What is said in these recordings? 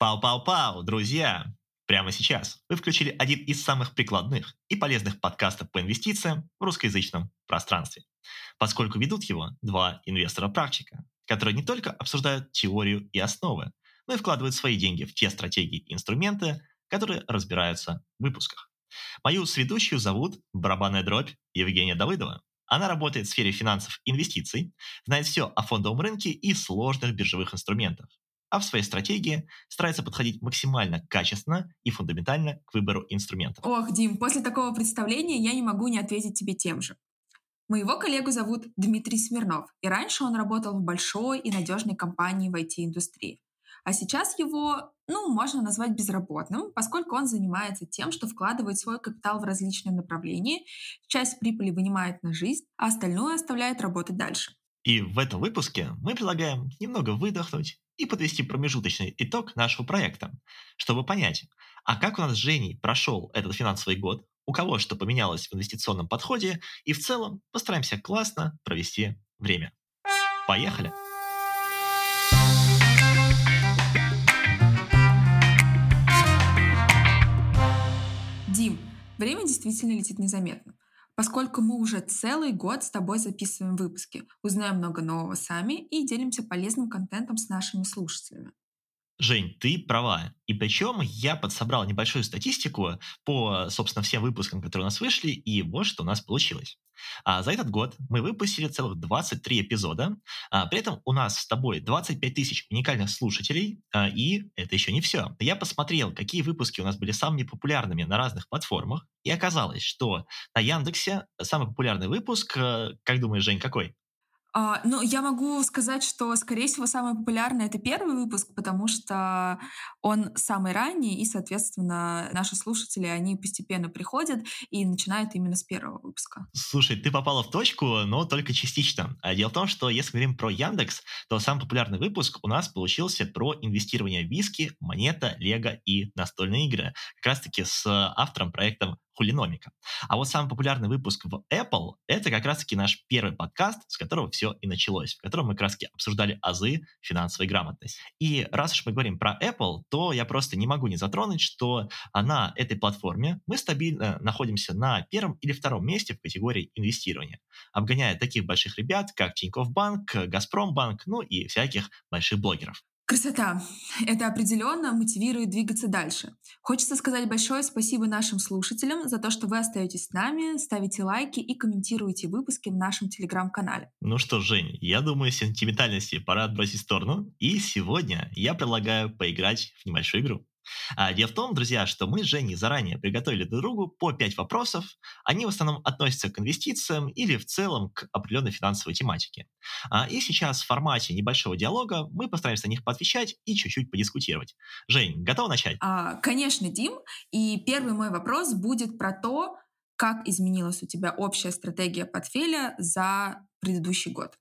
Пау-пау-пау, друзья! Прямо сейчас вы включили один из самых прикладных и полезных подкастов по инвестициям в русскоязычном пространстве, поскольку ведут его два инвестора-практика, которые не только обсуждают теорию и основы, но и вкладывают свои деньги в те стратегии и инструменты, которые разбираются в выпусках. Мою сведущую зовут Барабанная дробь Евгения Давыдова. Она работает в сфере финансов и инвестиций, знает все о фондовом рынке и сложных биржевых инструментах, а в своей стратегии старается подходить максимально качественно и фундаментально к выбору инструментов. Ох, Дим, после такого представления я не могу не ответить тебе тем же. Моего коллегу зовут Дмитрий Смирнов, и раньше он работал в большой и надежной компании в IT-индустрии. А сейчас его, ну, можно назвать безработным, поскольку он занимается тем, что вкладывает свой капитал в различные направления, часть прибыли вынимает на жизнь, а остальное оставляет работать дальше. И в этом выпуске мы предлагаем немного выдохнуть и подвести промежуточный итог нашего проекта, чтобы понять, а как у нас с Женей прошел этот финансовый год, у кого что поменялось в инвестиционном подходе, и в целом постараемся классно провести время. Поехали! Дим, время действительно летит незаметно поскольку мы уже целый год с тобой записываем выпуски, узнаем много нового сами и делимся полезным контентом с нашими слушателями. Жень, ты права. И причем я подсобрал небольшую статистику по, собственно, всем выпускам, которые у нас вышли, и вот что у нас получилось. А за этот год мы выпустили целых 23 эпизода. А, при этом у нас с тобой 25 тысяч уникальных слушателей, а, и это еще не все. Я посмотрел, какие выпуски у нас были самыми популярными на разных платформах, и оказалось, что на Яндексе самый популярный выпуск, э, как думаешь, Жень, какой? А, ну, я могу сказать, что, скорее всего, самый популярный — это первый выпуск, потому что он самый ранний, и, соответственно, наши слушатели, они постепенно приходят и начинают именно с первого выпуска. Слушай, ты попала в точку, но только частично. А дело в том, что если говорим про Яндекс, то самый популярный выпуск у нас получился про инвестирование в виски, монета, лего и настольные игры. Как раз-таки с автором проекта Хулиномика. А вот самый популярный выпуск в Apple — это как раз-таки наш первый подкаст, с которого все и началось, в котором мы как раз-таки обсуждали азы финансовой грамотности. И раз уж мы говорим про Apple, то я просто не могу не затронуть, что на этой платформе мы стабильно находимся на первом или втором месте в категории инвестирования, обгоняя таких больших ребят, как Тинькофф Банк, Газпромбанк, ну и всяких больших блогеров. Красота. Это определенно мотивирует двигаться дальше. Хочется сказать большое спасибо нашим слушателям за то, что вы остаетесь с нами, ставите лайки и комментируете выпуски в нашем телеграм-канале. Ну что, Жень, я думаю, сентиментальности пора отбросить в сторону. И сегодня я предлагаю поиграть в небольшую игру. А, дело в том, друзья, что мы с Женей заранее приготовили друг другу по 5 вопросов. Они в основном относятся к инвестициям или в целом к определенной финансовой тематике. А, и сейчас в формате небольшого диалога мы постараемся на них поотвечать и чуть-чуть подискутировать. Жень, готова начать? А, конечно, Дим. И первый мой вопрос будет про то, как изменилась у тебя общая стратегия портфеля за предыдущий год.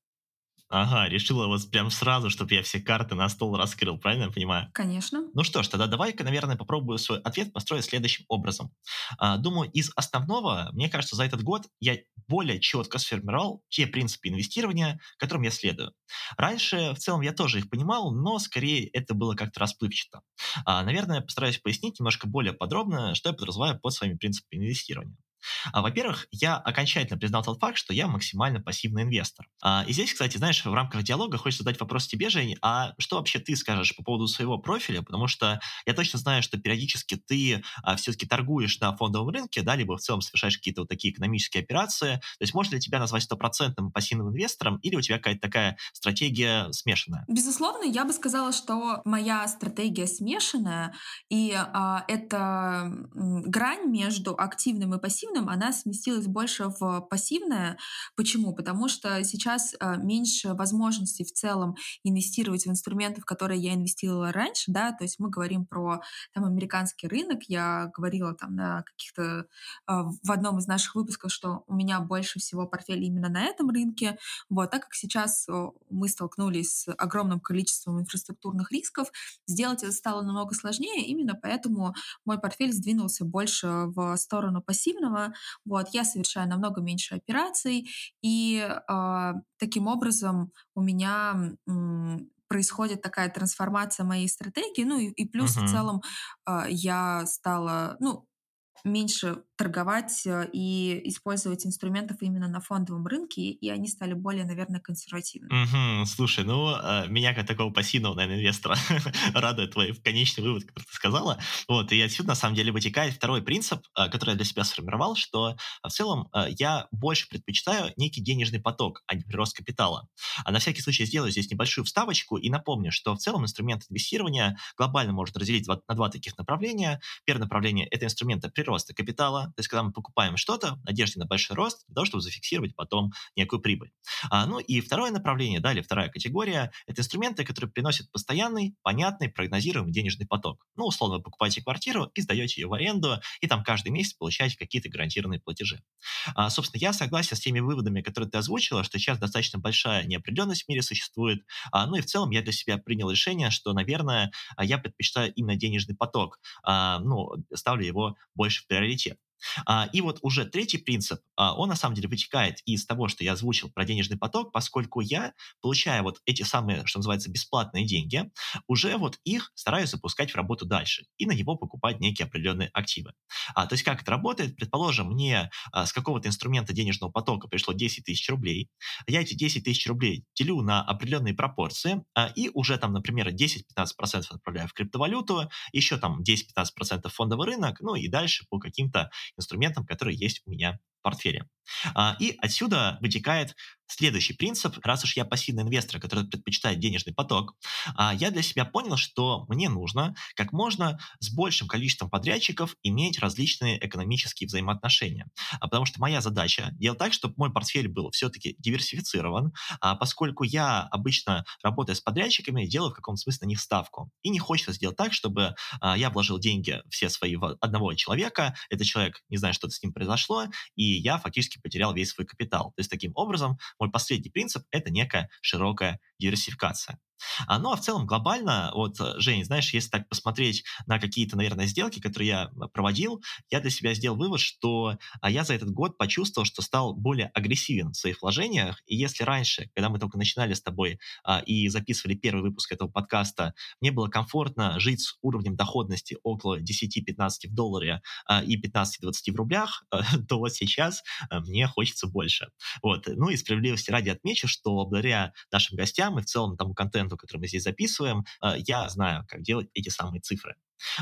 Ага, решила вот прям сразу, чтобы я все карты на стол раскрыл, правильно я понимаю? Конечно. Ну что ж, тогда давай-ка, наверное, попробую свой ответ построить следующим образом. А, думаю, из основного, мне кажется, за этот год я более четко сформировал те принципы инвестирования, которым я следую. Раньше, в целом, я тоже их понимал, но скорее это было как-то расплывчато. А, наверное, постараюсь пояснить немножко более подробно, что я подразумеваю под своими принципами инвестирования. А, во-первых, я окончательно признал тот факт, что я максимально пассивный инвестор. А, и здесь, кстати, знаешь, в рамках диалога хочется задать вопрос тебе, Жень, а что вообще ты скажешь по поводу своего профиля? Потому что я точно знаю, что периодически ты а, все-таки торгуешь на фондовом рынке, да, либо в целом совершаешь какие-то вот такие экономические операции. То есть можно ли тебя назвать стопроцентным пассивным инвестором, или у тебя какая-то такая стратегия смешанная? Безусловно, я бы сказала, что моя стратегия смешанная, и а, это грань между активным и пассивным активным, она сместилась больше в пассивное. Почему? Потому что сейчас э, меньше возможностей в целом инвестировать в инструменты, в которые я инвестировала раньше, да, то есть мы говорим про там американский рынок, я говорила там на каких-то э, в одном из наших выпусков, что у меня больше всего портфель именно на этом рынке, вот, так как сейчас мы столкнулись с огромным количеством инфраструктурных рисков, сделать это стало намного сложнее, именно поэтому мой портфель сдвинулся больше в сторону пассивного, вот, я совершаю намного меньше операций, и э, таким образом у меня происходит такая трансформация моей стратегии, ну и, и плюс угу. в целом э, я стала, ну, меньше торговать э, и использовать инструментов именно на фондовом рынке, и они стали более, наверное, консервативными. Угу, слушай, ну, э, меня как такого пассивного, наверное, инвестора радует твой конечный вывод, который ты сказала. Вот, и отсюда, на самом деле, вытекает второй принцип, э, который я для себя сформировал, что в целом я больше предпочитаю некий денежный поток, а не прирост капитала. А на всякий случай сделаю здесь небольшую вставочку и напомню, что в целом инструмент инвестирования глобально может разделить на два таких направления. Первое направление — это инструменты прироста роста капитала, то есть когда мы покупаем что-то в надежде на большой рост, для того, чтобы зафиксировать потом некую прибыль. А, ну и второе направление, да, или вторая категория, это инструменты, которые приносят постоянный, понятный, прогнозируемый денежный поток. Ну, условно, вы покупаете квартиру и сдаете ее в аренду, и там каждый месяц получаете какие-то гарантированные платежи. А, собственно, я согласен с теми выводами, которые ты озвучила, что сейчас достаточно большая неопределенность в мире существует. А, ну и в целом я для себя принял решение, что, наверное, я предпочитаю именно денежный поток. А, ну, ставлю его больше в приоритет. А, и вот уже третий принцип, а, он на самом деле вытекает из того, что я озвучил про денежный поток, поскольку я, получая вот эти самые, что называется, бесплатные деньги, уже вот их стараюсь запускать в работу дальше и на него покупать некие определенные активы. А, то есть как это работает? Предположим, мне с какого-то инструмента денежного потока пришло 10 тысяч рублей, я эти 10 тысяч рублей делю на определенные пропорции и уже там, например, 10-15% отправляю в криптовалюту, еще там 10-15% фондовый рынок, ну и дальше по каким-то инструментам, которые есть у меня в портфеле. А, и отсюда вытекает следующий принцип. Раз уж я пассивный инвестор, который предпочитает денежный поток, а, я для себя понял, что мне нужно как можно с большим количеством подрядчиков иметь различные экономические взаимоотношения. А, потому что моя задача делать так, чтобы мой портфель был все-таки диверсифицирован, поскольку я обычно, работая с подрядчиками, делаю в каком-то смысле на них ставку. И не хочется сделать так, чтобы я вложил деньги все свои в одного человека, этот человек, не знаю, что-то с ним произошло, и я фактически потерял весь свой капитал. То есть таким образом мой последний принцип — это некая широкая диверсификация. А, ну а в целом глобально, вот, э, Жень, знаешь, если так посмотреть на какие-то, наверное, сделки, которые я проводил, я для себя сделал вывод, что а, я за этот год почувствовал, что стал более агрессивен в своих вложениях. И если раньше, когда мы только начинали с тобой а, и записывали первый выпуск этого подкаста, мне было комфортно жить с уровнем доходности около 10-15 в долларе а, и 15-20 в рублях, то вот сейчас а, мне хочется больше. Вот. Ну и справедливости ради отмечу, что благодаря нашим гостям и в целом тому контенту, контенту, который мы здесь записываем, э, я знаю, как делать эти самые цифры.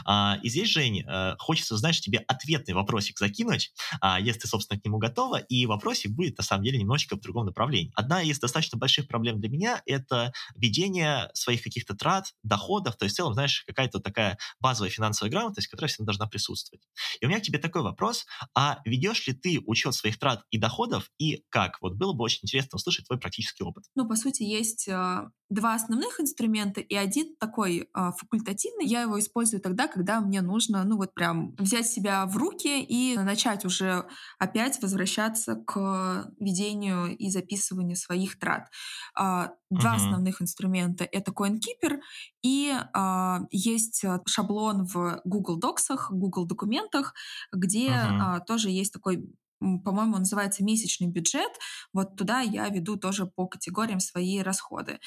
А, и здесь, Жень, э, хочется, знаешь, тебе ответный вопросик закинуть, а, если ты, собственно, к нему готова, и вопросик будет, на самом деле, немножечко в другом направлении. Одна из достаточно больших проблем для меня — это ведение своих каких-то трат, доходов, то есть в целом, знаешь, какая-то такая базовая финансовая грамотность, которая всегда должна присутствовать. И у меня к тебе такой вопрос, а ведешь ли ты учет своих трат и доходов, и как? Вот было бы очень интересно услышать твой практический опыт. Ну, по сути, есть э, два основных инструмента и один такой э, факультативный. Я его использую тогда, когда мне нужно, ну вот прям взять себя в руки и начать уже опять возвращаться к ведению и записыванию своих трат. А, два uh-huh. основных инструмента — это CoinKeeper и а, есть шаблон в Google Docs, Google документах, где uh-huh. а, тоже есть такой по-моему, он называется месячный бюджет. Вот туда я веду тоже по категориям свои расходы.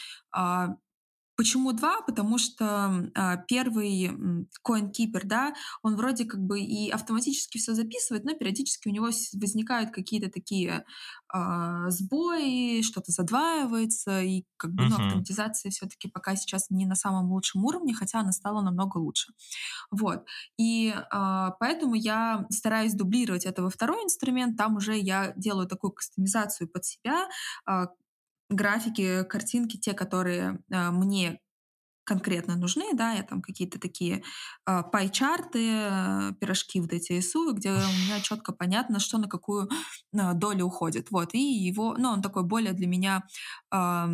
Почему два? Потому что а, первый CoinKeeper, да, он вроде как бы и автоматически все записывает, но периодически у него возникают какие-то такие а, сбои, что-то задваивается, и как бы uh-huh. ну, автоматизация все-таки пока сейчас не на самом лучшем уровне, хотя она стала намного лучше. Вот. И а, поэтому я стараюсь дублировать это во второй инструмент, там уже я делаю такую кастомизацию под себя, а, графики, картинки, те, которые э, мне конкретно нужны, да, я там какие-то такие э, пай-чарты, э, пирожки вот эти рисую, где у меня четко понятно, что на какую э, долю уходит, вот, и его, ну, он такой более для меня э,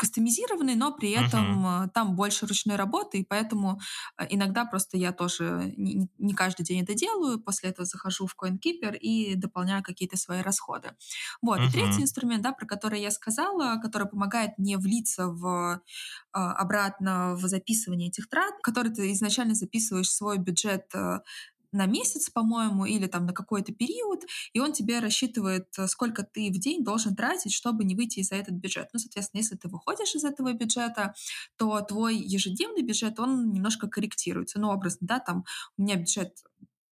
кастомизированный, но при этом uh-huh. там больше ручной работы, и поэтому э, иногда просто я тоже не, не каждый день это делаю, после этого захожу в CoinKeeper и дополняю какие-то свои расходы. Вот. Uh-huh. И третий инструмент, да, про который я сказала, который помогает мне влиться в обратно в записывание этих трат, который ты изначально записываешь свой бюджет на месяц, по-моему, или там на какой-то период, и он тебе рассчитывает, э, сколько ты в день должен тратить, чтобы не выйти из-за этот бюджет. Ну, соответственно, если ты выходишь из этого бюджета, то твой ежедневный бюджет, он немножко корректируется. Ну, образно, да, там у меня бюджет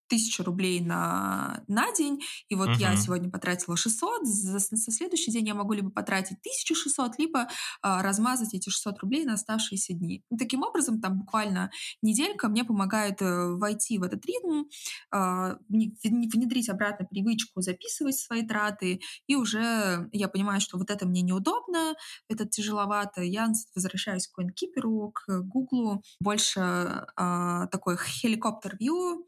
тысячу рублей на, на день, и вот uh-huh. я сегодня потратила 600, за, со следующий день я могу либо потратить 1600, либо а, размазать эти 600 рублей на оставшиеся дни. И таким образом, там буквально неделька мне помогает э, войти в этот ритм, э, внедрить обратно привычку записывать свои траты, и уже я понимаю, что вот это мне неудобно, это тяжеловато, я возвращаюсь к CoinKeeper, к Google, больше э, такой хеликоптер-вью,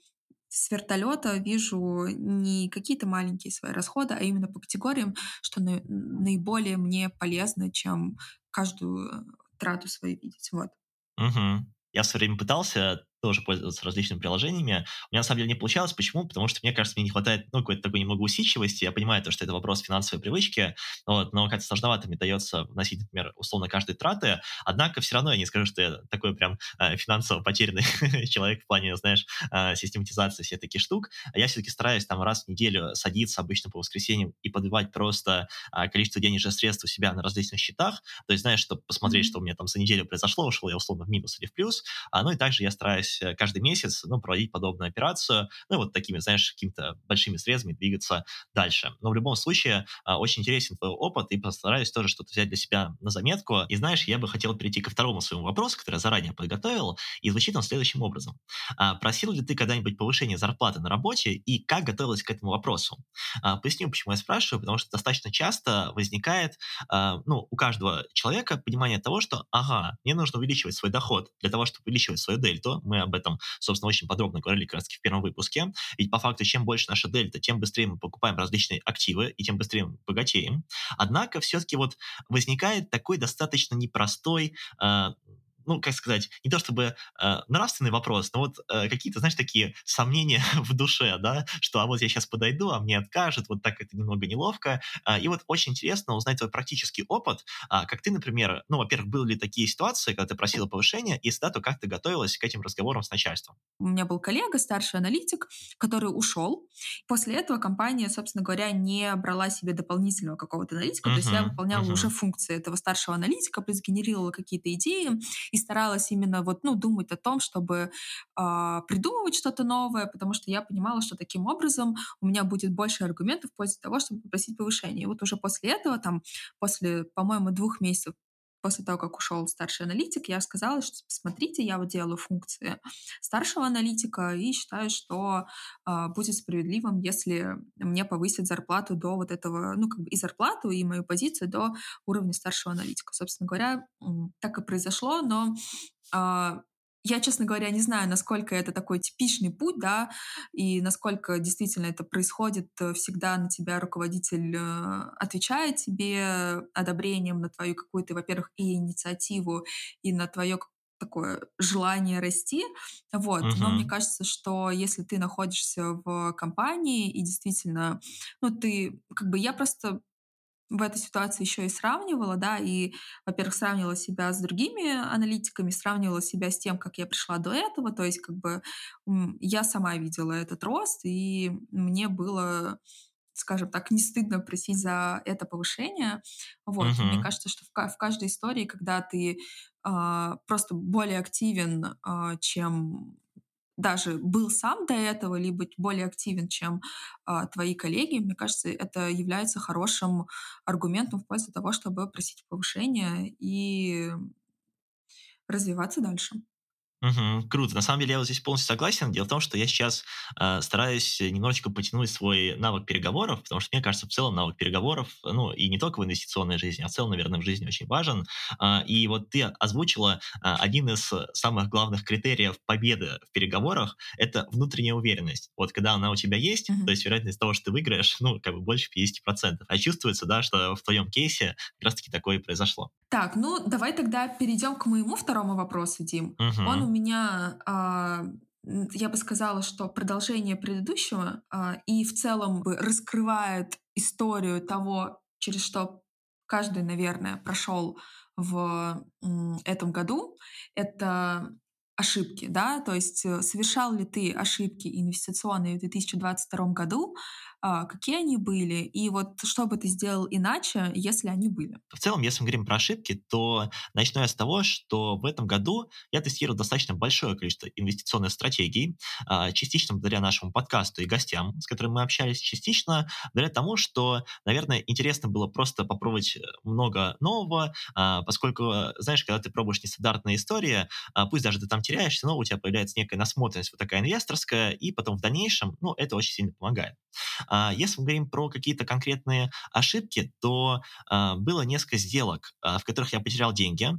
с вертолета вижу не какие-то маленькие свои расходы, а именно по категориям, что на, наиболее мне полезно, чем каждую трату свою видеть. Вот. Угу. Я все время пытался тоже пользоваться различными приложениями. У меня на самом деле не получалось. Почему? Потому что, мне кажется, мне не хватает ну, какой-то такой немного усидчивости. Я понимаю, то, что это вопрос финансовой привычки, вот, но как-то сложновато мне дается вносить, например, условно каждые траты. Однако все равно я не скажу, что я такой прям э, финансово потерянный человек в плане, знаешь, э, систематизации всех таких штук. Я все-таки стараюсь там раз в неделю садиться обычно по воскресеньям и подбивать просто э, количество денежных средств у себя на различных счетах. То есть, знаешь, чтобы посмотреть, что у меня там за неделю произошло, ушел я условно в минус или в плюс. А, ну и также я стараюсь стараюсь э, каждый месяц ну, проводить подобную операцию, ну, вот такими, знаешь, какими-то большими средствами двигаться дальше. Но в любом случае, а, очень интересен твой опыт, и постараюсь тоже что-то взять для себя на заметку. И знаешь, я бы хотел перейти ко второму своему вопросу, который я заранее подготовил, и звучит он следующим образом. А, просил ли ты когда-нибудь повышение зарплаты на работе, и как готовилась к этому вопросу? А, поясню, почему я спрашиваю, потому что достаточно часто возникает, ну, у каждого человека понимание того, что, ага, мне нужно увеличивать свой доход для того, чтобы увеличивать свою дельту. Мы об этом, собственно, очень подробно говорили как раз в первом выпуске. Ведь по факту, чем больше наша дельта, тем быстрее мы покупаем различные активы, и тем быстрее мы богатеем. Однако все-таки вот возникает такой достаточно непростой э, ну, как сказать, не то чтобы э, нравственный вопрос, но вот э, какие-то, знаешь, такие сомнения в душе, да, что а вот я сейчас подойду, а мне откажут, вот так это немного неловко. Э, и вот очень интересно узнать твой практический опыт, э, как ты, например, ну, во-первых, были ли такие ситуации, когда ты просила повышения, и если да, то как ты готовилась к этим разговорам с начальством? У меня был коллега, старший аналитик, который ушел. После этого компания, собственно говоря, не брала себе дополнительного какого-то аналитика, uh-huh, то есть я выполняла uh-huh. уже функции этого старшего аналитика, плюс генерировала какие-то идеи, и старалась именно вот, ну, думать о том, чтобы э, придумывать что-то новое, потому что я понимала, что таким образом у меня будет больше аргументов в пользу того, чтобы попросить повышение. И вот уже после этого, там, после, по-моему, двух месяцев после того, как ушел старший аналитик, я сказала, что посмотрите, я вот делаю функции старшего аналитика и считаю, что э, будет справедливым, если мне повысят зарплату до вот этого, ну, как бы и зарплату, и мою позицию до уровня старшего аналитика. Собственно говоря, так и произошло, но э, я, честно говоря, не знаю, насколько это такой типичный путь, да, и насколько действительно это происходит. Э, всегда на тебя руководитель э, отвечает тебе одобрением на твою какую-то, во-первых, и инициативу, и на твое такое желание расти. Вот. Uh-huh. Но мне кажется, что если ты находишься в компании и действительно, ну, ты, как бы, я просто в этой ситуации еще и сравнивала, да, и, во-первых, сравнивала себя с другими аналитиками, сравнивала себя с тем, как я пришла до этого, то есть как бы я сама видела этот рост, и мне было скажем так, не стыдно просить за это повышение. Вот. Uh-huh. Мне кажется, что в, в каждой истории, когда ты э, просто более активен, э, чем даже был сам до этого, либо более активен, чем а, твои коллеги, мне кажется, это является хорошим аргументом в пользу того, чтобы просить повышения и развиваться дальше. Мгм. Круто. На самом деле я вот здесь полностью согласен. Дело в том, что я сейчас э, стараюсь немножечко потянуть свой навык переговоров, потому что мне кажется, в целом навык переговоров, ну и не только в инвестиционной жизни, а в целом, наверное, в жизни очень важен. А, и вот ты озвучила а, один из самых главных критериев победы в переговорах – это внутренняя уверенность. Вот когда она у тебя есть, Мгм. то есть вероятность того, что ты выиграешь, ну, как бы больше 50%. А чувствуется, да, что в твоем кейсе как раз-таки такое и произошло. Так, ну давай тогда перейдем к моему второму вопросу, Дим. Он у меня, а, я бы сказала, что продолжение предыдущего а, и в целом бы раскрывает историю того, через что каждый, наверное, прошел в этом году. Это ошибки, да, то есть э, совершал ли ты ошибки инвестиционные в 2022 году, какие они были, и вот что бы ты сделал иначе, если они были? В целом, если мы говорим про ошибки, то начну я с того, что в этом году я тестировал достаточно большое количество инвестиционных стратегий, а, частично благодаря нашему подкасту и гостям, с которыми мы общались, частично благодаря тому, что, наверное, интересно было просто попробовать э, много нового, а, поскольку, знаешь, когда ты пробуешь нестандартные истории, пусть даже ты там теряешься, но у тебя появляется некая насмотренность вот такая инвесторская, и потом в дальнейшем, ну, это очень сильно помогает. А, если мы говорим про какие-то конкретные ошибки, то а, было несколько сделок, а, в которых я потерял деньги.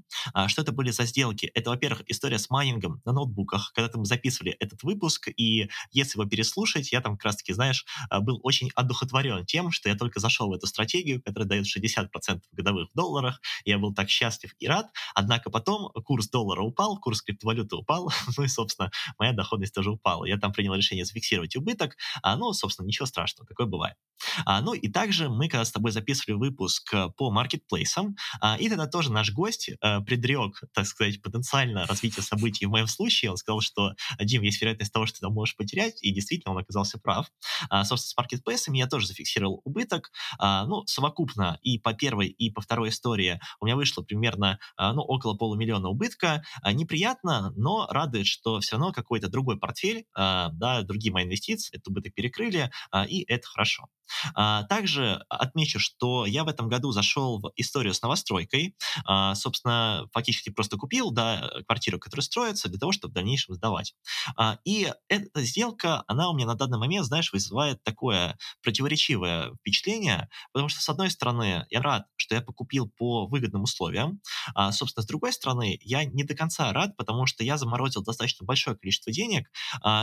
Что это были за сделки? Это, во-первых, история с майнингом на ноутбуках. Когда мы записывали этот выпуск, и если его переслушать, я там как раз-таки, знаешь, был очень одухотворен тем, что я только зашел в эту стратегию, которая дает 60% годовых в долларах. Я был так счастлив и рад. Однако потом курс доллара упал, курс криптовалюты упал, ну и, собственно, моя доходность тоже упала. Я там принял решение зафиксировать убыток, а, ну, собственно, ничего страшного, такое бывает. А, ну и также мы когда с тобой записывали выпуск э, по маркетплейсам, а, и тогда тоже наш гость а, предрек, так сказать, потенциально развитие событий в моем случае. Он сказал, что, Дим, есть вероятность того, что ты можешь потерять, и действительно он оказался прав. А, собственно, с маркетплейсами я тоже зафиксировал убыток. А, ну, совокупно и по первой, и по второй истории у меня вышло примерно а, ну, около полумиллиона убытка. А, неприятно, но радует, что все равно какой-то другой портфель, а, да, другие мои инвестиции этот убыток перекрыли, а, и это хорошо. А, также отмечу, что я в этом году зашел в историю с новостройкой. А, собственно, фактически просто купил да, квартиру, которая строится, для того, чтобы в дальнейшем сдавать. А, и эта сделка, она у меня на данный момент, знаешь, вызывает такое противоречивое впечатление, потому что, с одной стороны, я рад, что я покупил по выгодным условиям, собственно, с другой стороны, я не до конца рад, потому что я заморозил достаточно большое количество денег,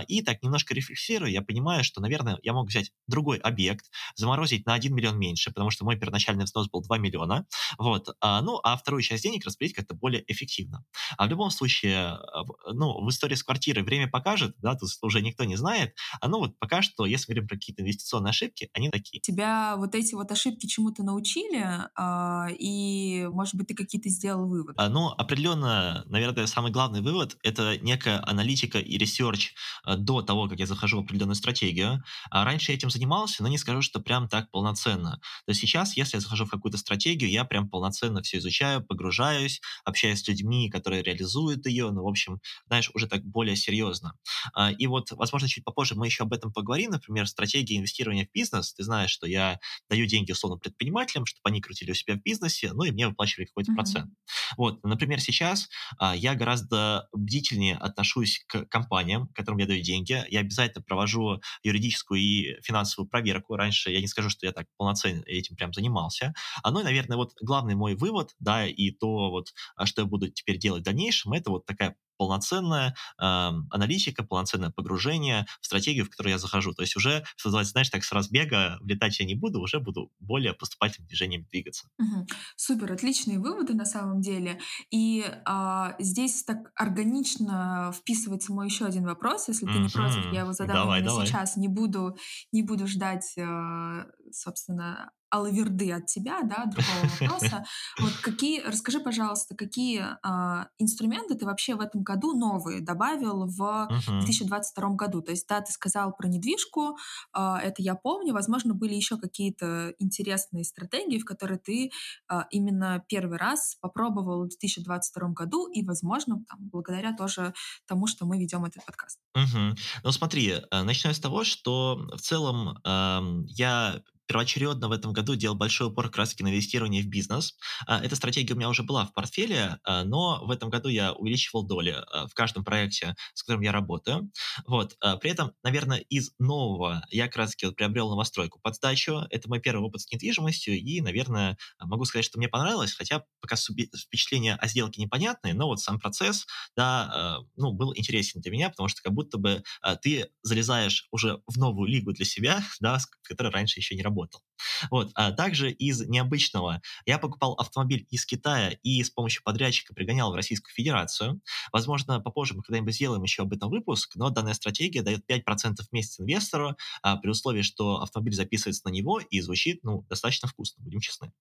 и так немножко рефлексирую, я понимаю, что, наверное, я мог взять другой объект, заморозить на 1 миллион меньше, потому что мой первоначальный взнос был 2 миллиона, вот, а, ну, а вторую часть денег распределить как-то более эффективно. А в любом случае, а, ну, в истории с квартирой время покажет, да, тут уже никто не знает, а ну вот пока что, если говорим про какие-то инвестиционные ошибки, они такие. Тебя вот эти вот ошибки чему-то научили, а, и, может быть, ты какие-то сделал выводы? А, ну, определенно, наверное, самый главный вывод — это некая аналитика и research до того, как я захожу в определенную стратегию. А раньше я этим занимался, но не скажу, что прям так полноценно. То есть сейчас, если я захожу в какую-то стратегию, я прям полноценно все изучаю, погружаюсь, общаюсь с людьми, которые реализуют ее, ну, в общем, знаешь, уже так более серьезно. А, и вот, возможно, чуть попозже мы еще об этом поговорим, например, стратегия инвестирования в бизнес. Ты знаешь, что я даю деньги, условно, предпринимателям, чтобы они крутили у себя в бизнесе, ну, и мне выплачивали какой-то mm-hmm. процент. Вот, например, сейчас а, я гораздо бдительнее отношусь к компаниям, которым я даю деньги. Я обязательно провожу юридическую и финансовую проверку. Раньше я не скажу, что я так полноценно этим прям занимался. А, ну и, наверное, вот главный мой вывод, да, и то вот, а, что я буду теперь делать в дальнейшем, это вот такая полноценная э, аналитика, полноценное погружение в стратегию, в которую я захожу. То есть уже, что называется, знаешь, так с разбега влетать я не буду, уже буду более поступательным движением двигаться. Угу. Супер, отличные выводы на самом деле. И а, здесь так органично вписывается мой еще один вопрос, если ты не против, я его задам давай, давай. сейчас, не буду, не буду ждать, э, собственно, алаверды от тебя, да, другого вопроса. Вот какие, расскажи, пожалуйста, какие э, инструменты ты вообще в этом году новые добавил в uh-huh. 2022 году? То есть, да, ты сказал про недвижку, э, это я помню, возможно, были еще какие-то интересные стратегии, в которые ты э, именно первый раз попробовал в 2022 году, и, возможно, там, благодаря тоже тому, что мы ведем этот подкаст. Угу. Ну смотри, э, начну с того, что в целом э, я первоочередно в этом году делал большой упор как на инвестирование в бизнес. А, эта стратегия у меня уже была в портфеле, а, но в этом году я увеличивал доли а, в каждом проекте, с которым я работаю. Вот. При этом, наверное, из нового я как вот приобрел новостройку под сдачу. Это мой первый опыт с недвижимостью, и, наверное, могу сказать, что мне понравилось, хотя пока впечатления о сделке непонятные, но вот сам процесс, да, ну, был интересен для меня, потому что как будто бы ты залезаешь уже в новую лигу для себя, да, в которой раньше еще не работал работал. Вот. А также из необычного я покупал автомобиль из Китая и с помощью подрядчика пригонял в Российскую Федерацию. Возможно, попозже мы когда-нибудь сделаем еще об этом выпуск, но данная стратегия дает 5% в месяц инвестору а, при условии, что автомобиль записывается на него и звучит ну, достаточно вкусно, будем честны.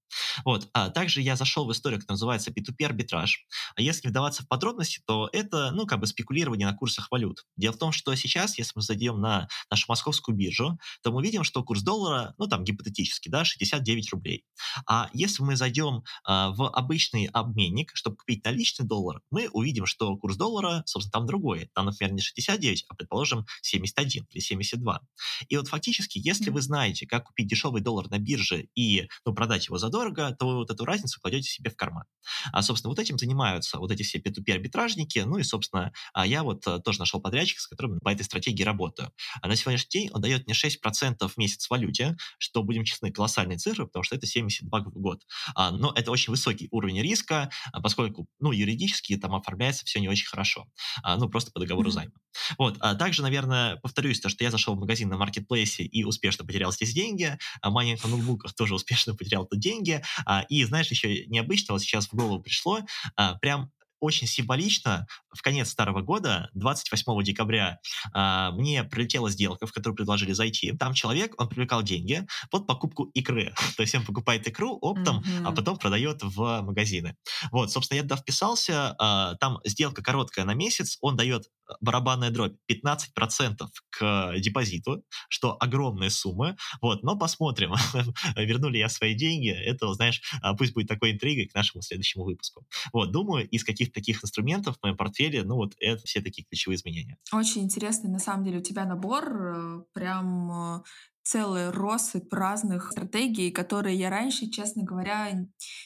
Вот. А также я зашел в историю, которая называется P2P арбитраж. А если вдаваться в подробности, то это, ну, как бы спекулирование на курсах валют. Дело в том, что сейчас, если мы зайдем на нашу московскую биржу, то мы видим, что курс доллара, ну, там, гипотетически, да, 69 рублей. А если мы зайдем а, в обычный обменник, чтобы купить наличный доллар, мы увидим, что курс доллара, собственно, там другой. Там, например, не 69, а, предположим, 71 или 72. И вот фактически, если вы знаете, как купить дешевый доллар на бирже и ну, продать его задорого, то вы вот эту разницу кладете себе в карман. А, собственно, вот этим занимаются вот эти все P2P арбитражники. Ну и, собственно, а, я вот а, тоже нашел подрядчика, с которым по этой стратегии работаю. А на сегодняшний день он дает мне 6% в месяц в валюте, что, будем честны, колоссальные цифры, потому что это 72 в год. А, но это очень высокий уровень риска, а, поскольку, ну, юридически там оформляется все не очень хорошо. А, ну, просто по договору займа. Вот. А также, наверное, повторюсь, то, что я зашел в магазин на маркетплейсе и успешно потерял здесь деньги, а майнинг на ноутбуках тоже успешно потерял тут деньги. А, и, знаешь, еще необычно, вот сейчас в голову пришло, а, прям очень символично, в конец старого года, 28 декабря, э, мне прилетела сделка, в которую предложили зайти. Там человек, он привлекал деньги под покупку икры. То есть он покупает икру оптом, mm-hmm. а потом продает в магазины. Вот, собственно, я туда вписался, э, там сделка короткая на месяц, он дает барабанная дробь 15% к депозиту, что огромная сумма, вот, но посмотрим, верну ли я свои деньги, это, знаешь, а, пусть будет такой интригой к нашему следующему выпуску. Вот, думаю, из каких-то таких инструментов в моем портфеле, ну вот это все такие ключевые изменения. Очень интересный, на самом деле, у тебя набор, э, прям э, целый россыпь разных стратегий, которые я раньше, честно говоря,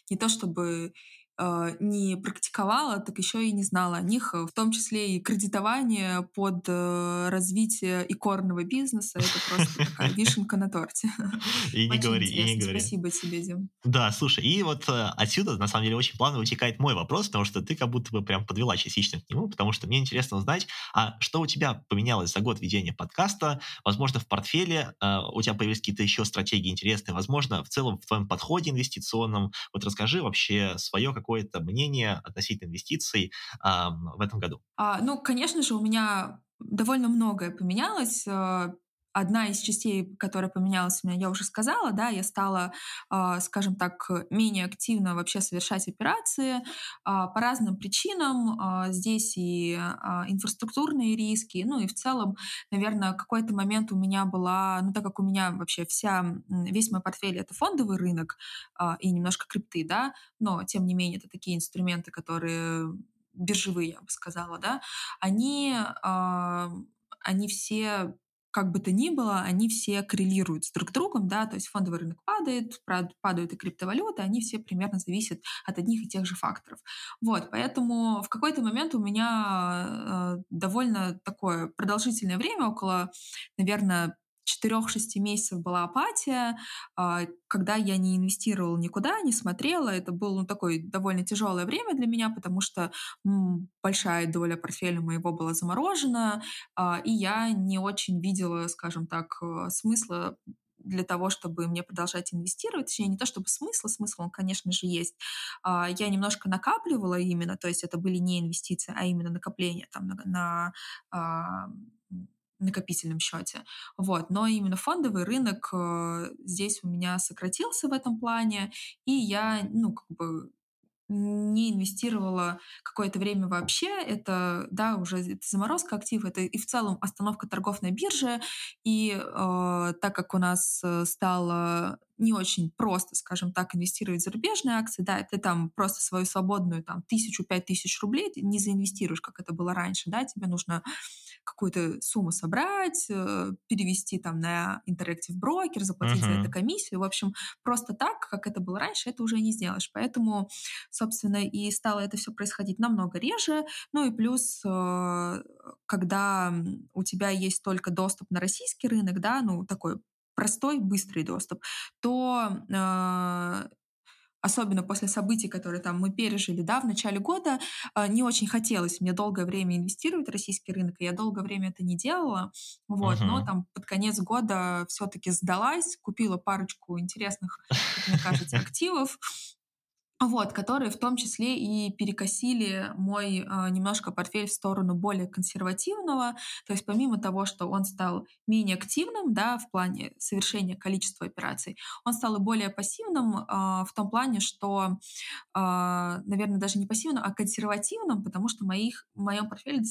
не то чтобы не практиковала, так еще и не знала о них, в том числе и кредитование под э, развитие икорного бизнеса. Это просто такая вишенка на торте. И не говори, и не говори. Спасибо тебе, Дим. Да, слушай, и вот э, отсюда, на самом деле, очень плавно вытекает мой вопрос, потому что ты как будто бы прям подвела частично к нему, потому что мне интересно узнать, а что у тебя поменялось за год ведения подкаста? Возможно, в портфеле э, у тебя появились какие-то еще стратегии интересные, возможно, в целом в твоем подходе инвестиционном. Вот расскажи вообще свое какое-то мнение относительно инвестиций а, в этом году? А, ну, конечно же, у меня довольно многое поменялось. А, одна из частей, которая поменялась у меня, я уже сказала, да, я стала, э, скажем так, менее активно вообще совершать операции э, по разным причинам. Э, здесь и инфраструктурные риски, ну и в целом, наверное, какой-то момент у меня была, ну так как у меня вообще вся, весь мой портфель — это фондовый рынок и немножко крипты, да, но тем не менее это такие инструменты, которые биржевые, я бы сказала, да, они, они все как бы то ни было, они все коррелируют с друг другом, да, то есть фондовый рынок падает, падают и криптовалюты, они все примерно зависят от одних и тех же факторов. Вот, поэтому в какой-то момент у меня э, довольно такое продолжительное время, около, наверное, 4-6 месяцев была апатия, а, когда я не инвестировала никуда, не смотрела. Это было ну, такое довольно тяжелое время для меня, потому что большая доля портфеля моего была заморожена, а, и я не очень видела, скажем так, э, смысла для того, чтобы мне продолжать инвестировать, точнее, не то чтобы смысл, смысл он, конечно же, есть. А, я немножко накапливала именно, то есть это были не инвестиции, а именно накопления там на, на накопительном счете. Вот. Но именно фондовый рынок э, здесь у меня сократился в этом плане, и я, ну, как бы не инвестировала какое-то время вообще. Это, да, уже это заморозка актив, это и в целом остановка торгов на бирже. И э, так как у нас э, стало не очень просто, скажем так, инвестировать в зарубежные акции, да, ты там просто свою свободную там тысячу, пять тысяч рублей не заинвестируешь, как это было раньше, да, тебе нужно какую-то сумму собрать, э, перевести там на Interactive Broker, заплатить uh-huh. за это комиссию. В общем, просто так, как это было раньше, это уже не сделаешь. Поэтому, собственно, и стало это все происходить намного реже. Ну и плюс, э, когда у тебя есть только доступ на российский рынок, да, ну такой простой, быстрый доступ, то э, особенно после событий, которые там мы пережили, да, в начале года, э, не очень хотелось мне долгое время инвестировать в российский рынок, и я долгое время это не делала, вот, но Мгм. там под конец года все-таки сдалась, купила парочку интересных, как мне кажется, активов, вот, которые в том числе и перекосили мой а, немножко портфель в сторону более консервативного. То есть помимо того, что он стал менее активным, да, в плане совершения количества операций, он стал и более пассивным а, в том плане, что, а, наверное, даже не пассивным, а консервативным, потому что моих, в моем портфеле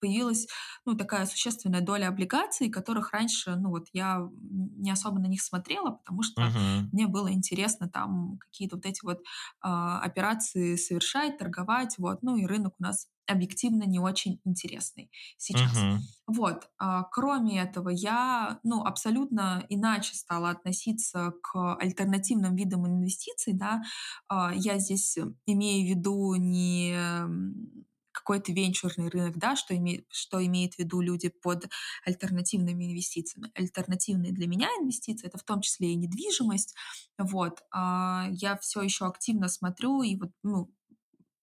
появилась ну, такая существенная доля облигаций, которых раньше ну, вот я не особо на них смотрела, потому что Мгм. мне было интересно там какие-то вот эти вот а, операции совершать, торговать, вот, ну и рынок у нас объективно не очень интересный сейчас. Мгм. Вот, а, кроме этого, я, ну, абсолютно иначе стала относиться к альтернативным видам инвестиций, да. А, я здесь имею в виду не какой-то венчурный рынок, да, что имеет, что имеют в виду люди под альтернативными инвестициями. Альтернативные для меня инвестиции это в том числе и недвижимость, вот, а, я все еще активно смотрю, и вот, ну,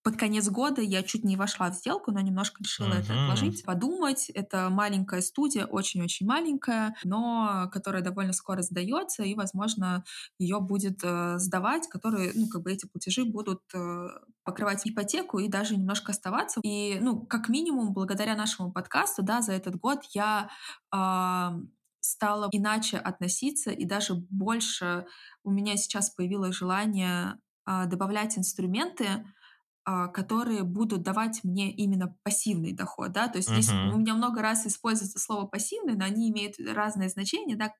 под конец года я чуть не вошла в сделку, но немножко решила это Мгм. отложить, подумать. Это маленькая студия, очень-очень маленькая, но которая довольно скоро сдается, и, возможно, ее будет э, сдавать, которые, ну, как бы эти платежи будут э, покрывать ипотеку и даже немножко оставаться. И, ну, как минимум, благодаря нашему подкасту, да, за этот год я а, стала иначе относиться, и даже больше у меня сейчас появилось желание а, добавлять инструменты, которые будут давать мне именно пассивный доход, да. То есть здесь у меня много раз используется слово пассивный, но они имеют разное значение, да.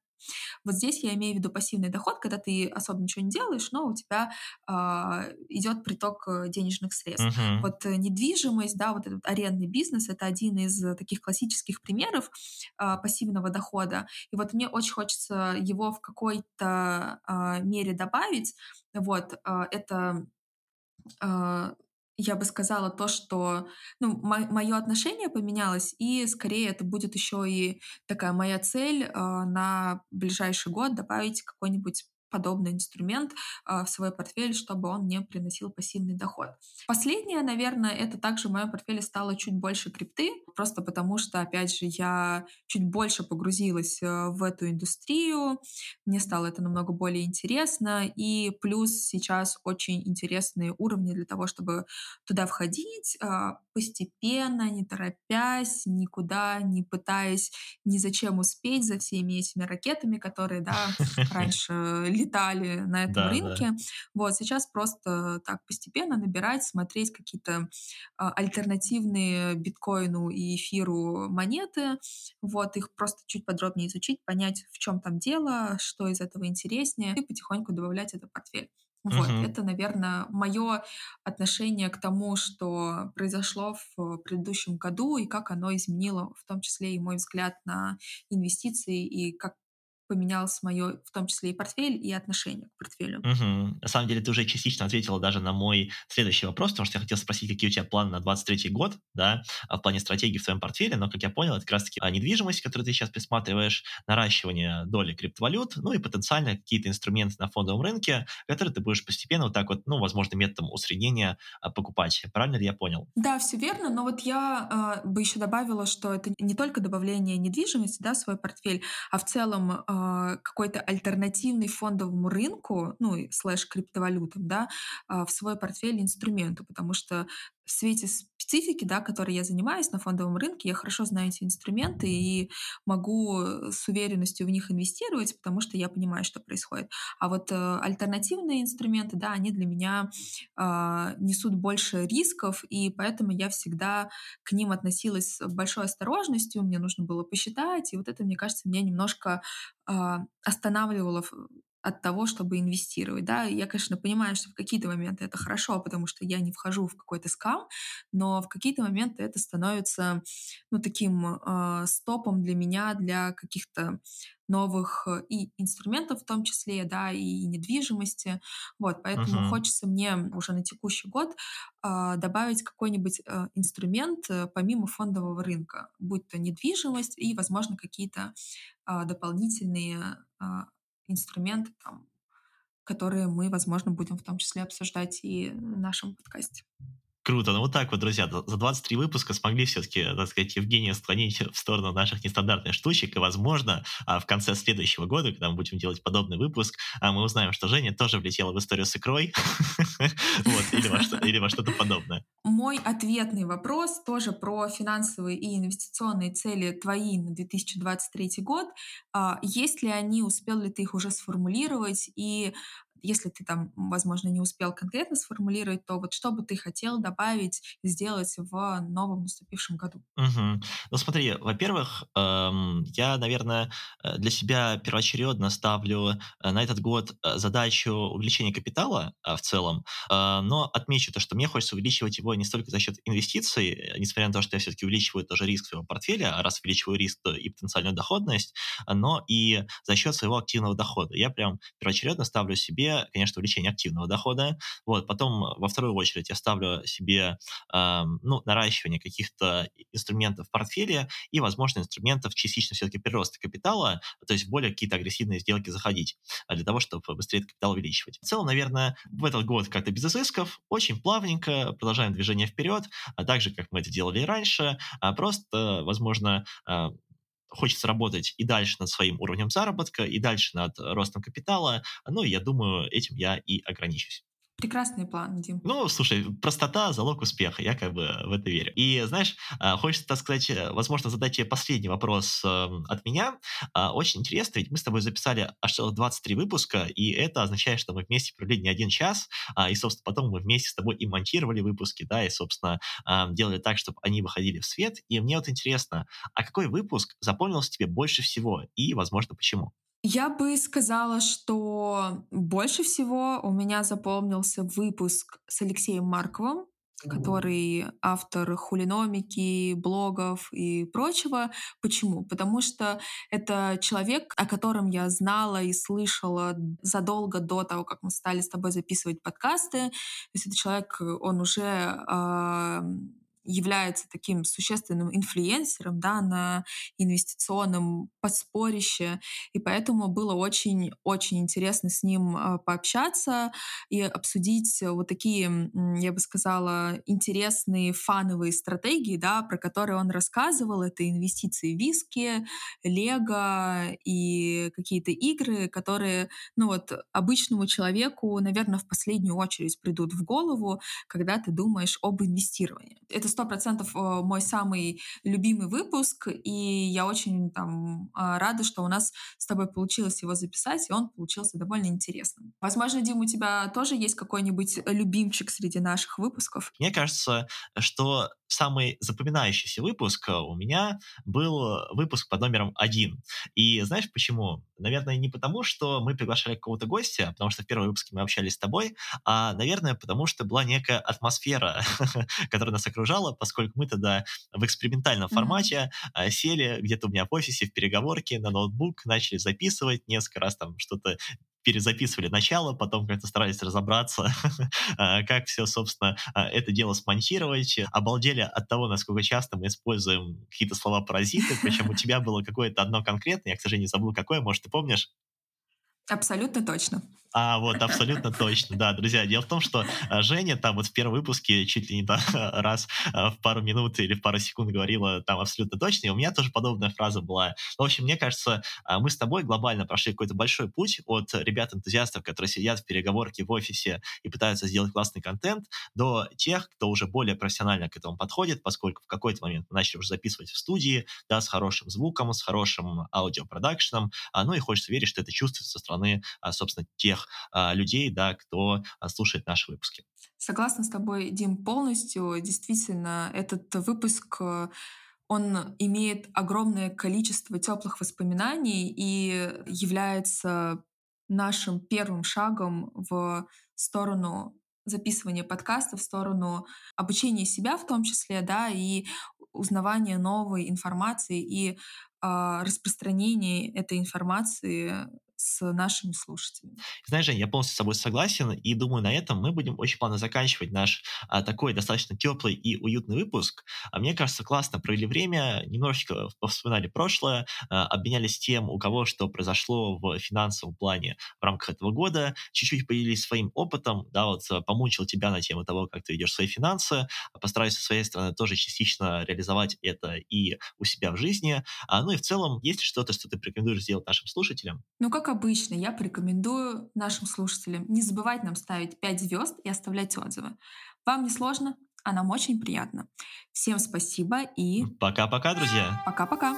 Вот здесь я имею в виду пассивный доход, когда ты особо ничего не делаешь, но у тебя а, идет приток э, денежных средств. Мгм. Вот э, недвижимость, да, вот этот арендный бизнес, это один из э, таких классических примеров а, пассивного дохода. И вот мне очень хочется его в какой-то а, мере добавить. Вот, а, это а, я бы сказала то, что, ну, мое отношение поменялось, и скорее это будет еще и такая моя цель, а, на ближайший год добавить какой-нибудь подобный инструмент, а, в свой портфель, чтобы он мне приносил пассивный доход. Последнее, наверное, это также в моем портфеле стало чуть больше крипты, просто потому что, опять же, я чуть больше погрузилась, э, в эту индустрию, мне стало это намного более интересно. И плюс сейчас очень интересные уровни для того, чтобы туда входить а, постепенно, не торопясь, никуда не пытаясь ни зачем успеть за всеми этими ракетами, которые, да, раньше летали на этом Да, да. рынке. Вот сейчас просто так постепенно набирать, смотреть какие-то а, альтернативные биткоину и эфиру монеты, вот, их просто чуть подробнее изучить, понять, в чем там дело, что из этого интереснее, и потихоньку добавлять это в портфель. Вот, Мгм. это, наверное, мое отношение к тому, что произошло в предыдущем году и как оно изменило, в том числе и мой взгляд на инвестиции и как поменялось мое, в том числе и портфель, и отношение к портфелю. Мгм. На самом деле ты уже частично ответила даже на мой следующий вопрос, потому что я хотел спросить, какие у тебя планы на 23 год, да, а, в плане стратегии в твоем портфеле, но, как я понял, это как раз-таки недвижимость, которую ты сейчас присматриваешь, наращивание доли криптовалют, ну и потенциально какие-то инструменты на фондовом рынке, которые ты будешь постепенно вот так вот, ну, возможно, методом усреднения а, покупать. Правильно ли я понял? Да, все верно, но вот я а, бы еще добавила, что это не только добавление недвижимости, да, в свой портфель, а в целом а, какой-то альтернативный фондовому рынку, ну слэш криптовалютам, да, а, в свой портфель инструменту, потому что в свете специфики, да, которой я занимаюсь на фондовом рынке, я хорошо знаю эти инструменты и могу э, с уверенностью в них инвестировать, потому что я понимаю, что происходит. А вот э, альтернативные инструменты, да, они для меня а, несут больше рисков, и поэтому я всегда к ним относилась с большой осторожностью, мне нужно было посчитать, и вот это, мне кажется, меня немножко а, останавливало от того, чтобы инвестировать. Да, я, конечно, понимаю, что в какие-то моменты это хорошо, потому что я не вхожу в какой-то скам, но в какие-то моменты это становится ну, таким а, стопом для меня, для каких-то новых э, и инструментов в том числе, да, и недвижимости. Вот, поэтому Мгм. хочется мне уже на текущий год а, добавить какой-нибудь э, инструмент э, помимо фондового рынка, будь то недвижимость и, возможно, какие-то а, дополнительные а, инструменты, там, которые мы, возможно, будем в том числе обсуждать и в нашем подкасте. Круто. Ну вот так вот, друзья, за 23 выпуска смогли все-таки, так сказать, Евгения склонить в сторону наших нестандартных штучек, и, возможно, а, в конце следующего года, когда мы будем делать подобный выпуск, а, мы узнаем, что Женя тоже влетела в историю с икрой, или во что-то подобное. Мой ответный вопрос тоже про финансовые и инвестиционные цели твои на 2023 год. А, есть ли они, успел ли ты их уже сформулировать, и если ты там, возможно, не успел конкретно сформулировать, то вот что бы ты хотел добавить, сделать в новом наступившем году? Угу. Ну смотри, во-первых, эм, я, наверное, э, для себя первоочередно ставлю э, на этот год э, задачу увеличения капитала э, в целом, э, но отмечу то, что мне хочется увеличивать его не столько за счет инвестиций, несмотря на то, что я все-таки увеличиваю тоже риск своего портфеля, а раз увеличиваю риск, то и потенциальную доходность, но и за счет своего активного дохода. Я прям первоочередно ставлю себе конечно, увеличение активного дохода. Вот, потом во вторую очередь я ставлю себе э, ну, наращивание каких-то инструментов в портфеле и, возможно, инструментов частично все-таки прироста капитала, то есть более какие-то агрессивные сделки заходить а, для того, чтобы быстрее этот капитал увеличивать. В целом, наверное, в этот год как-то без изысков, очень плавненько, продолжаем движение вперед, а так же, как мы это делали и раньше, а просто, возможно, хочется работать и дальше над своим уровнем заработка, и дальше над ростом капитала. Ну, я думаю, этим я и ограничусь. Прекрасный план, Дим. Ну, слушай, простота – залог успеха, я как бы в это верю. И, знаешь, а, хочется, так сказать, э, возможно, задать тебе последний вопрос эм, от меня. А, очень интересно, ведь мы с тобой записали аж целых 23 выпуска, и это означает, что мы вместе провели не один час, а, и, собственно, потом мы вместе с тобой и монтировали выпуски, да, и, собственно, делали так, чтобы они выходили в свет. И мне вот интересно, а какой выпуск запомнился тебе больше всего, и, возможно, почему? Я бы сказала, что больше всего у меня запомнился выпуск с Алексеем Марковым, который автор хулиномики, блогов и прочего. Почему? Потому что это человек, о котором я знала и слышала задолго до того, как мы стали с тобой записывать подкасты. То есть это человек, он уже э, является таким существенным инфлюенсером да, на инвестиционном подспорище, и поэтому было очень-очень интересно с ним а, пообщаться и обсудить вот такие, я бы сказала, интересные фановые стратегии, да, про которые он рассказывал. Это инвестиции в виски, лего и какие-то игры, которые, ну вот, обычному человеку, наверное, в последнюю очередь придут в голову, когда ты думаешь об инвестировании. Это сто процентов э, мой самый любимый выпуск, и я очень там а, рада, что у нас с тобой получилось его записать, и он получился довольно интересным. Возможно, Дим, у тебя тоже есть какой-нибудь любимчик среди наших выпусков? Мне кажется, что самый запоминающийся выпуск у меня был выпуск под номером один. И знаешь почему? Наверное, не потому, что мы приглашали какого-то гостя, потому что в первом выпуске мы общались с тобой, а, наверное, потому что была некая атмосфера, которая нас окружала, поскольку мы тогда в экспериментальном формате mm-hmm. сели где-то у меня в офисе в переговорке на ноутбук, начали записывать, несколько раз там что-то перезаписывали начало, потом как-то старались разобраться, а, как все, собственно, а, это дело смонтировать. Обалдели от того, насколько часто мы используем какие-то слова-паразиты, причем у тебя было какое-то одно конкретное, я, к сожалению, забыл какое, может, ты помнишь? Абсолютно точно. А, вот, абсолютно точно, да, друзья. Дело в том, что а, Женя там вот в первом выпуске чуть ли не да, раз а, в пару минут или в пару секунд говорила там абсолютно точно, и у меня тоже подобная фраза была. В общем, мне кажется, а, мы с тобой глобально прошли какой-то большой путь от ребят-энтузиастов, которые сидят в переговорке в офисе и пытаются сделать классный контент, до тех, кто уже более профессионально к этому подходит, поскольку в какой-то момент мы начали уже записывать в студии, да, с хорошим звуком, с хорошим аудиопродакшеном, ну и хочется верить, что это чувствуется со стороны, собственно, тех тех а, людей, да, кто а, слушает наши выпуски. Согласна с тобой, Дим, полностью. Действительно, этот выпуск э, он имеет огромное количество теплых воспоминаний и является нашим первым шагом в сторону записывания подкаста, в сторону обучения себя в том числе, да, и узнавания новой информации и э, распространения этой информации с нашими слушателями. Знаешь, Жень, я полностью с тобой согласен, и думаю, на этом мы будем очень плавно заканчивать наш а, такой достаточно теплый и уютный выпуск. А мне кажется, классно провели время, немножечко повспоминали прошлое, а, обменялись тем, у кого что произошло в финансовом плане в рамках этого года, чуть-чуть поделились своим опытом, да, вот а, помучил тебя на тему того, как ты ведешь свои финансы, постараюсь со своей стороны тоже частично реализовать это и у себя в жизни. А, ну и в целом, есть ли что-то, что ты порекомендуешь сделать нашим слушателям? Ну, как обычно, я порекомендую нашим слушателям не забывать нам ставить 5 звезд и оставлять отзывы. Вам не сложно, а нам очень приятно. Всем спасибо и... Пока-пока, друзья! Пока-пока!